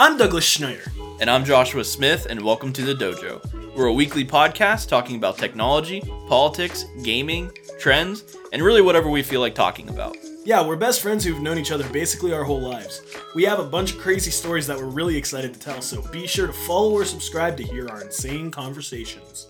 I'm Douglas Schneider. And I'm Joshua Smith, and welcome to the Dojo. We're a weekly podcast talking about technology, politics, gaming, trends, and really whatever we feel like talking about. Yeah, we're best friends who've known each other basically our whole lives. We have a bunch of crazy stories that we're really excited to tell, so be sure to follow or subscribe to hear our insane conversations.